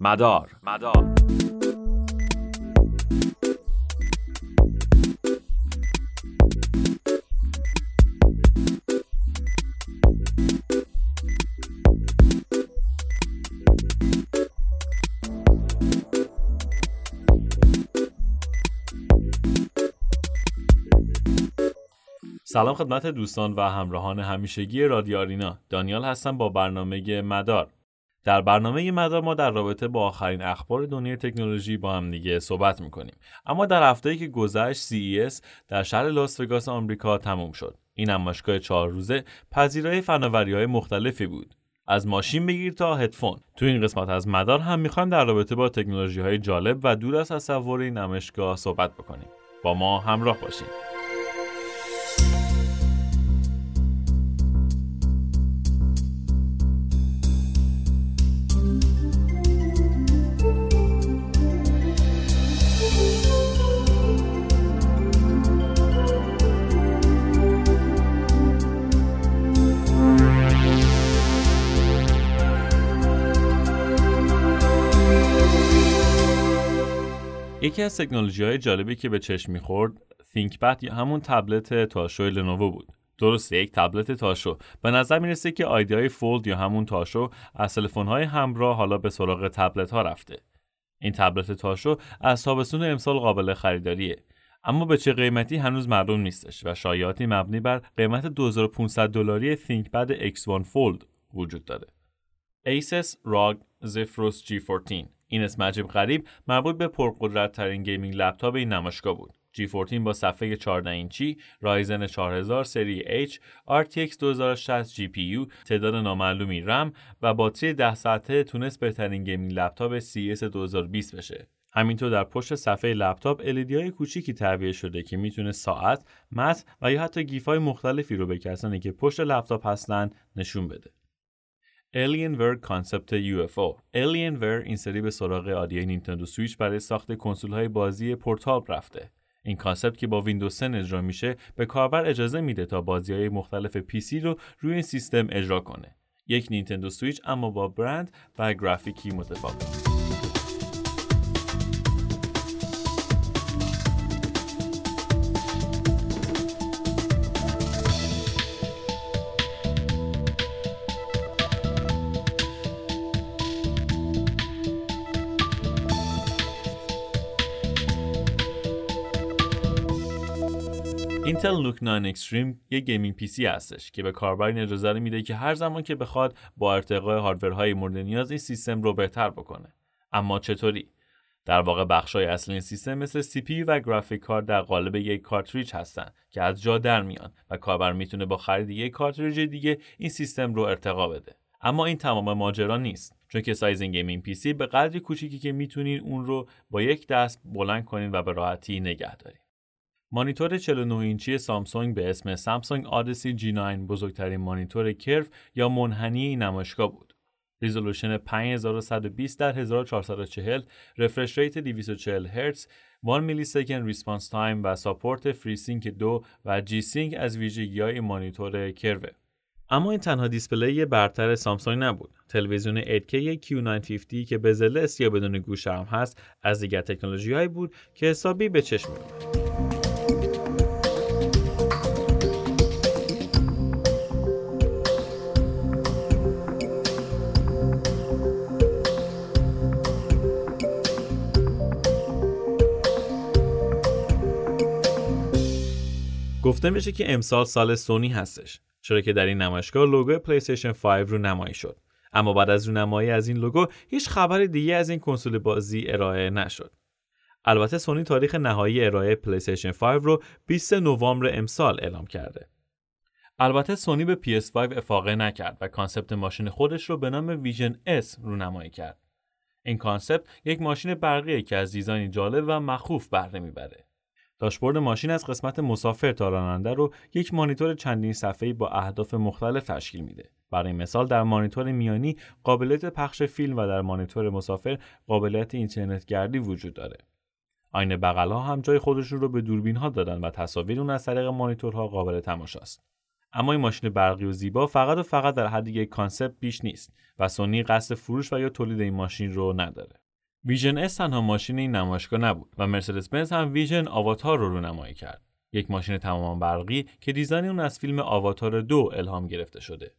مدار. مدار. سلام خدمت دوستان و همراهان همیشگی رادیو آرینا. دانیال هستم با برنامه مدار. در برنامه مدار ما در رابطه با آخرین اخبار دنیای تکنولوژی با هم دیگه صحبت می‌کنیم. اما در هفته‌ای که گذشت CES در شهر لاس وگاس آمریکا تموم شد. این نمایشگاه چهار روزه پذیرای فناوری های مختلفی بود. از ماشین بگیر تا هدفون. تو این قسمت از مدار هم می‌خوایم در رابطه با تکنولوژی های جالب و دور از تصور این نمایشگاه صحبت بکنیم. با ما همراه باشید یکی از تکنولوژی های جالبی که به چشم می‌خورد ThinkPad یا همون تبلت تاشو لنوو بود. درسته یک تبلت تاشو. به نظر می‌رسه که های فولد یا همون تاشو از تلفن های همراه حالا به سراغ تبلت ها رفته. این تبلت تاشو از تابستون امسال قابل خریداریه. اما به چه قیمتی هنوز معلوم نیستش و شایعاتی مبنی بر قیمت 2500 دلاری ThinkPad X1 Fold وجود داره. Asus ROG Zephyrus G14 این اسم عجیب غریب مربوط به پرقدرت ترین gaming laptop این نمایشگاه بود. G14 با صفحه 14 اینچی، Ryzen 4000 سری H، RTX 2060 GPU، تعداد نامعلومی رم و باتری 10 ساعته تونست بهترین gaming laptop CES 2020 بشه. همینطور در پشت صفحه لپتاپ LED های کوچیکی تعبیه شده که می‌تونه ساعت، متن و یا حتی GIF های مختلفی رو به کسانی که پشت لپتاپ هستن نشون بده. Alienware concept UFO Alienware این سری به سراغ ایده Nintendo Switch برای ساخت کنسول های بازی portable رفته. این concept که با ویندوز 10 اجرا میشه به کاربر اجازه میده تا بازی های مختلف PC رو روی این سیستم اجرا کنه. یک Nintendo Switch اما با برند و گرافیکی متفاوت. Intel NUC 9 Extreme یه gaming PC هستش که به کاربر این اجازه رو میده که هر زمان که بخواد با ارتقای hardware های مورد نیاز این سیستم رو بهتر بکنه. اما چطوری؟ در واقع بخشای اصلی این سیستم مثل CPU و graphic card در قالب یک کارتریج هستن که از جا در میان و کاربر می‌تونه با خرید یک کارتریج دیگه این سیستم رو ارتقا بده. اما این تمام ماجرا نیست چون که سایز این gaming PC به قدری کوچیکه که می‌تونین اون رو با یک دست بلند کنین و به راحتی نگه دارین مانیتور 49 اینچی سامسونگ به اسم سامسونگ Odyssey G9 بزرگترین مانیتور curve یا منحنی نمایشگاه بود. resolution 5120 در 1440 refresh rate 240 هرتز 1 millisecond response time و support FreeSync 2 و G-Sync از ویژگی های مانیتور curve ه. اما این تنها display برتر سامسونگ نبود. تلویزیون 8K Q950 که bezel-less یا بدون گوشه هم هست از دیگر تکنولوژی بود که حسابی به چشم می‌آمد. گفته میشه که امسال سال سونی هستش چرا که در این نمایشگاه لوگو پلی 5 رو نمایی شد. اما بعد از رونمایی از این لوگو هیچ خبر دیگه از این کنسول بازی ارائه نشد. البته سونی تاریخ نهایی ارائه پلی 5 رو 20 نوامبر امسال اعلام کرده. البته سونی به PS5 افاقه نکرد و concept ماشین خودش رو به نام Vision S رونمایی کرد. این concept یک ماشین برقیه که از design جالب و مخوف بهره می‌بره. داشبورد ماشین از قسمت مسافر تا راننده رو یک مانیتور چندین صفحه‌ای با اهداف مختلف تشکیل میده. برای مثال در مانیتور میانی قابلیت پخش فیلم و در مانیتور مسافر قابلیت اینترنت گردی وجود داره. آینه بغل ها هم جای خودشون رو به دوربین ها دادن و تصاویر اون از طریق مانیتورها قابل تماشاست. اما این ماشین برقی و زیبا فقط و فقط در حد یک concept بیش نیست و سونی قصد فروش و یا تولید این ماشین رو نداره. Vision S تنها ماشین این نمایشگاه نبود و مرسدس بنز هم Vision Avatar رو رونمایی کرد. یک ماشین تماما برقی که design اون از فیلم آواتار دو الهام گرفته شده.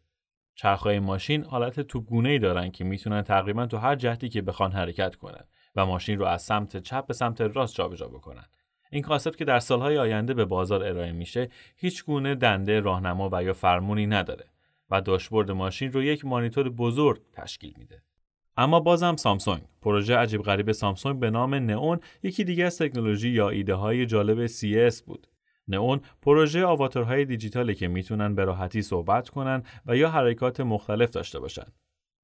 چرخهای ماشین حالت توپگونه ای دارن که می‌تونن تقریبا تو هر جهتی که بخوان حرکت کنن و ماشین رو از سمت چپ به سمت راست جابجا بکنن. این concept که در سالهای آینده به بازار ارائه میشه هیچ گونه دنده راهنما و یا فرمونی نداره و داشبورد ماشین رو یک مانیتور بزرگ تشکیل میده. اما بازم سامسونگ. پروژه عجیب غریب سامسونگ به نام نئون یکی دیگه از تکنولوژی یا ایده های جالب CS بود. نئون پروژه آواتارهای دیجیتالی که می‌تونن به راحتی صحبت کنن و یا حرکات مختلف داشته باشن.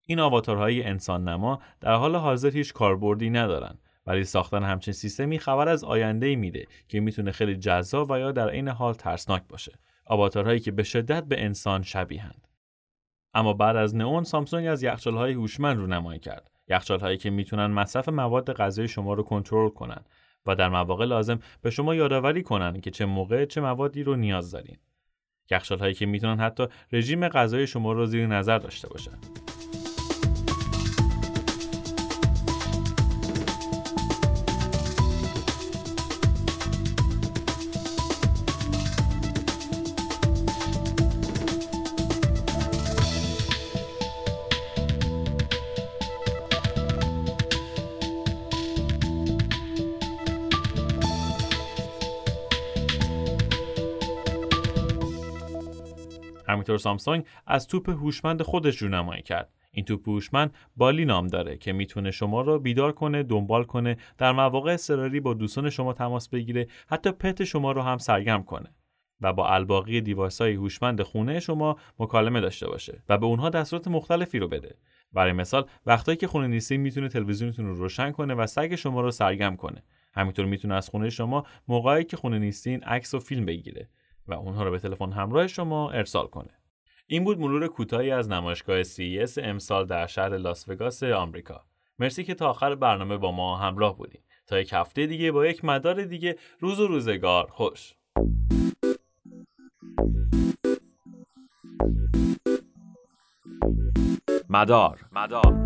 این آواتارهای انسان نما در حال حاضر هیچ کاربردی ندارن ولی ساختن همچین سیستمی خبر از آینده میده که می‌تونه خیلی جذاب و یا در عین حال ترسناک باشه. آواتارهایی که به شدت به انسان شبیهند اما بعد از نئون سامسونگ از یخچال‌های هوشمند رو نمایی کرد. یخچال‌هایی که می‌تونن مصرف مواد غذایی شما رو کنترل کنن و در مواقع لازم به شما یادآوری کنن که چه موقع چه موادی رو نیاز دارین. یخچال‌هایی که می‌تونن حتی رژیم غذایی شما رو زیر نظر داشته باشن. همینطور سامسونگ از توپ هوشمند خودش رونمایی کرد. این توپ هوشمند بالی نام داره که می‌تونه شما رو بیدار کنه دنبال کنه در مواقع اضطراری با دوستان شما تماس بگیره حتی پت شما رو هم سرگرم کنه و با الباقی دیوایس های هوشمند خونه شما مکالمه داشته باشه و به اونها دستورات مختلفی رو بده. برای مثال وقتایی که خونه نیستین می‌تونه تلویزیونتون رو روشن کنه و سگ شما رو سرگرم کنه. همینطور می‌تونه از خونه شما موقعی که خونه نیستین عکس و فیلم بگیره. و اونها رو به تلفن همراه شما ارسال کنه. این بود مرور کوتاهی از نمایشگاه CES امسال در شهر لاس وگاس آمریکا. مرسی که تا آخر برنامه با ما همراه بودین. تا یک هفته دیگه با یک مدار دیگه روز و روزگار خوش. مدار مدار